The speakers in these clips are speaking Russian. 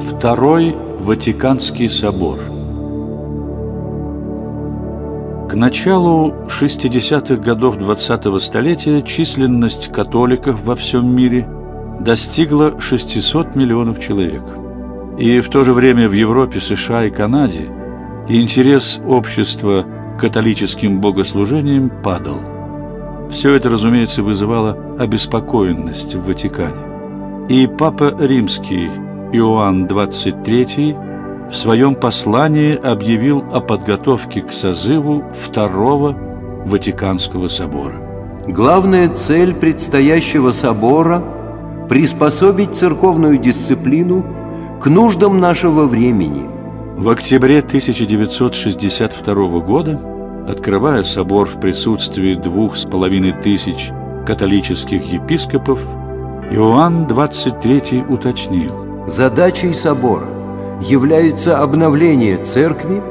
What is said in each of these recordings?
Второй Ватиканский собор К началу 60-х годов 20-го столетия численность католиков во всем мире достигла 600 миллионов человек. И в то же время в Европе, США и Канаде интерес общества к католическим богослужениям падал. Все это, разумеется, вызывало обеспокоенность в Ватикане. И Папа Римский Иоанн XXIII в своем послании объявил о подготовке к созыву Второго Ватиканского собора. Главная цель предстоящего собора – приспособить церковную дисциплину к нуждам нашего времени. В октябре 1962 года, открывая собор в присутствии двух с половиной тысяч католических епископов, Иоанн XXIII уточнил Задачей собора является обновление церкви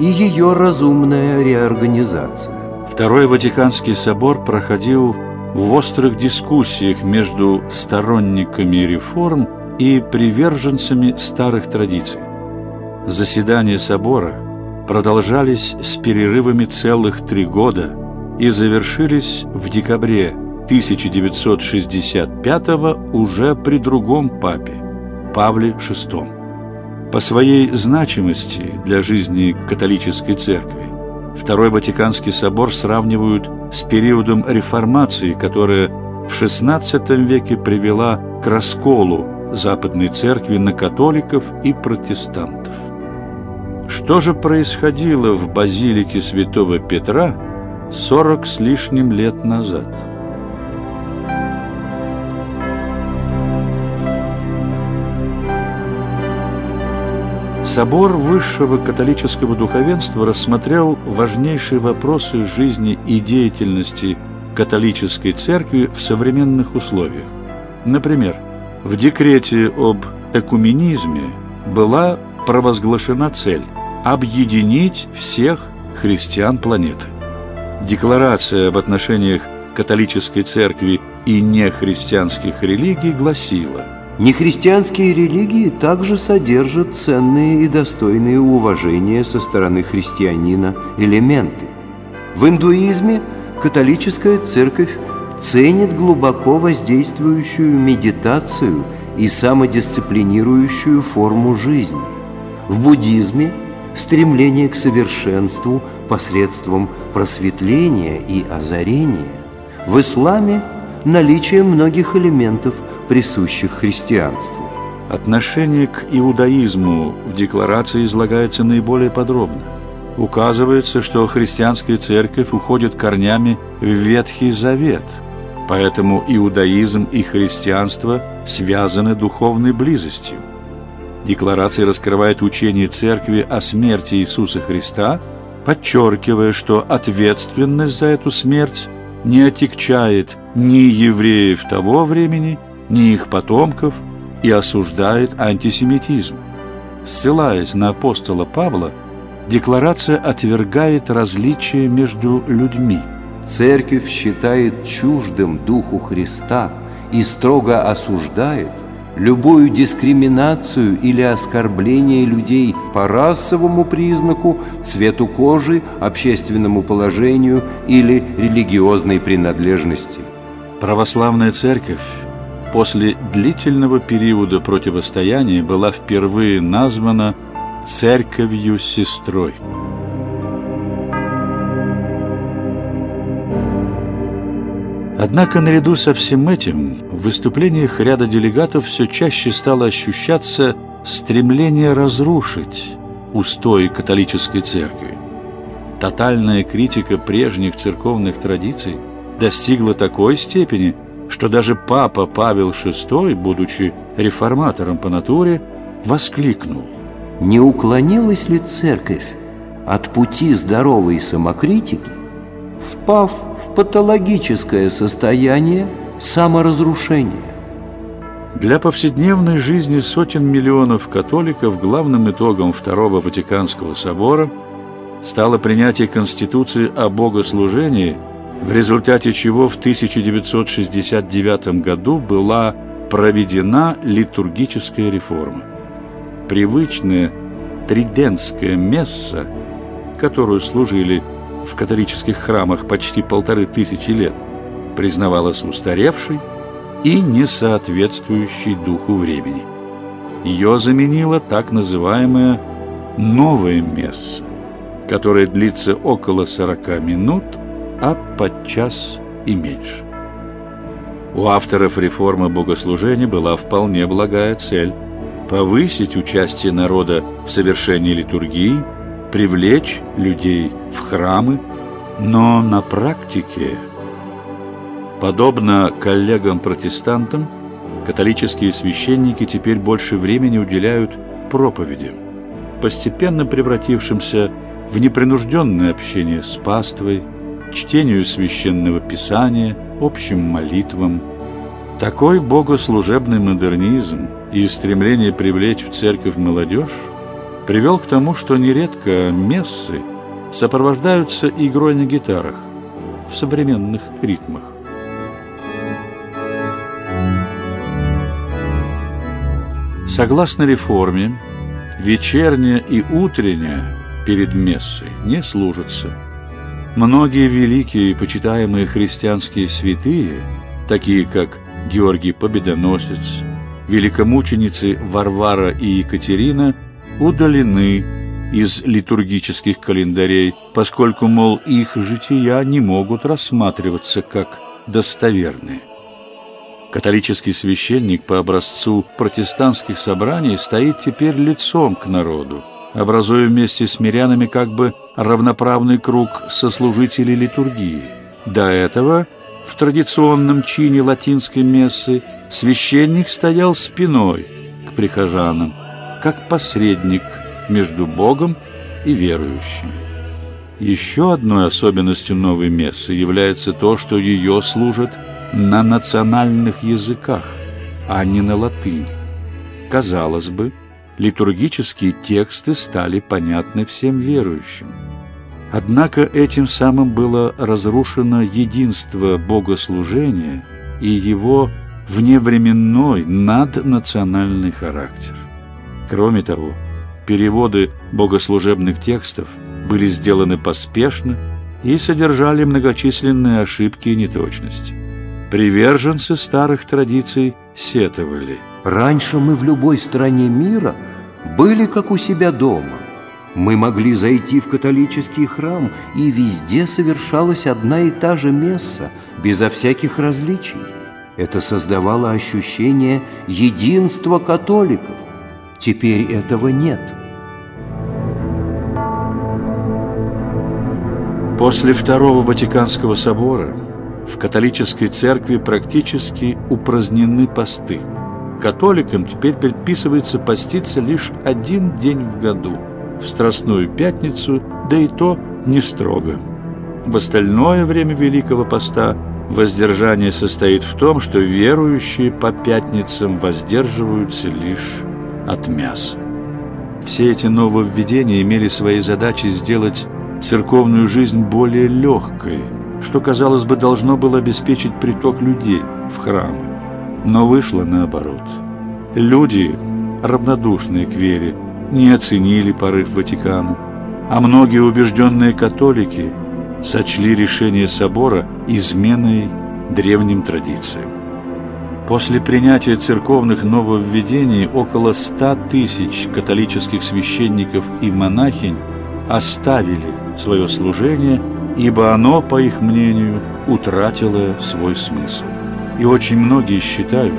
и ее разумная реорганизация. Второй Ватиканский собор проходил в острых дискуссиях между сторонниками реформ и приверженцами старых традиций. Заседания собора продолжались с перерывами целых три года и завершились в декабре 1965 уже при другом папе, Павле VI. По своей значимости для жизни католической церкви Второй Ватиканский собор сравнивают с периодом реформации, которая в XVI веке привела к расколу Западной Церкви на католиков и протестантов. Что же происходило в базилике святого Петра 40 с лишним лет назад? Собор высшего католического духовенства рассмотрел важнейшие вопросы жизни и деятельности католической церкви в современных условиях. Например, в декрете об экуменизме была провозглашена цель – объединить всех христиан планеты. Декларация об отношениях католической церкви и нехристианских религий гласила – Нехристианские религии также содержат ценные и достойные уважения со стороны христианина элементы. В индуизме католическая церковь ценит глубоко воздействующую медитацию и самодисциплинирующую форму жизни. В буддизме – стремление к совершенству посредством просветления и озарения. В исламе – наличие многих элементов – присущих христианству. Отношение к иудаизму в декларации излагается наиболее подробно. Указывается, что христианская церковь уходит корнями в Ветхий Завет, поэтому иудаизм и христианство связаны духовной близостью. Декларация раскрывает учение церкви о смерти Иисуса Христа, подчеркивая, что ответственность за эту смерть не отягчает ни евреев того времени, ни их потомков и осуждает антисемитизм. Ссылаясь на апостола Павла, декларация отвергает различия между людьми. Церковь считает чуждым Духу Христа и строго осуждает любую дискриминацию или оскорбление людей по расовому признаку, цвету кожи, общественному положению или религиозной принадлежности. Православная церковь после длительного периода противостояния была впервые названа «церковью-сестрой». Однако наряду со всем этим в выступлениях ряда делегатов все чаще стало ощущаться стремление разрушить устои католической церкви. Тотальная критика прежних церковных традиций достигла такой степени, что даже папа Павел VI, будучи реформатором по натуре, воскликнул. Не уклонилась ли церковь от пути здоровой самокритики, впав в патологическое состояние саморазрушения? Для повседневной жизни сотен миллионов католиков главным итогом Второго Ватиканского собора стало принятие Конституции о богослужении – в результате чего в 1969 году была проведена литургическая реформа. привычная тридентская месса, которую служили в католических храмах почти полторы тысячи лет, признавалась устаревшей и не соответствующей духу времени. Ее заменила так называемая «новая месса», которая длится около 40 минут, а подчас и меньше. У авторов реформы богослужения была вполне благая цель – повысить участие народа в совершении литургии, привлечь людей в храмы, но на практике, подобно коллегам-протестантам, католические священники теперь больше времени уделяют проповедям, постепенно превратившимся в непринужденное общение с паствой, чтению священного писания, общим молитвам. Такой богослужебный модернизм и стремление привлечь в церковь молодежь привел к тому, что нередко мессы сопровождаются игрой на гитарах в современных ритмах. Согласно реформе, вечерняя и утренняя перед мессой не служатся. Многие великие и почитаемые христианские святые, такие как Георгий Победоносец, великомученицы Варвара и Екатерина, удалены из литургических календарей, поскольку, мол, их жития не могут рассматриваться как достоверные. Католический священник по образцу протестантских собраний стоит теперь лицом к народу, образуя вместе с мирянами как бы равноправный круг сослужителей литургии. До этого в традиционном чине латинской мессы священник стоял спиной к прихожанам, как посредник между Богом и верующими. Еще одной особенностью новой мессы является то, что ее служат на национальных языках, а не на латыни. Казалось бы, литургические тексты стали понятны всем верующим. Однако этим самым было разрушено единство богослужения и его вневременной наднациональный характер. Кроме того, переводы богослужебных текстов были сделаны поспешно и содержали многочисленные ошибки и неточности. Приверженцы старых традиций сетовали. Раньше мы в любой стране мира были как у себя дома. Мы могли зайти в католический храм, и везде совершалась одна и та же месса, безо всяких различий. Это создавало ощущение единства католиков. Теперь этого нет. После Второго Ватиканского собора в католической церкви практически упразднены посты. Католикам теперь предписывается поститься лишь один день в году, в Страстную Пятницу, да и то не строго. В остальное время Великого Поста воздержание состоит в том, что верующие по пятницам воздерживаются лишь от мяса. Все эти нововведения имели своей задачей сделать церковную жизнь более легкой – что, казалось бы, должно было обеспечить приток людей в храмы. Но вышло наоборот. Люди, равнодушные к вере, не оценили порыв Ватикана, а многие убежденные католики сочли решение собора изменой древним традициям. После принятия церковных нововведений около ста тысяч католических священников и монахинь оставили свое служение – ибо оно, по их мнению, утратило свой смысл. И очень многие считают,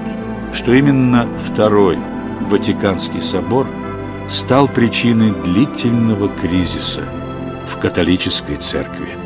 что именно Второй Ватиканский собор стал причиной длительного кризиса в католической церкви.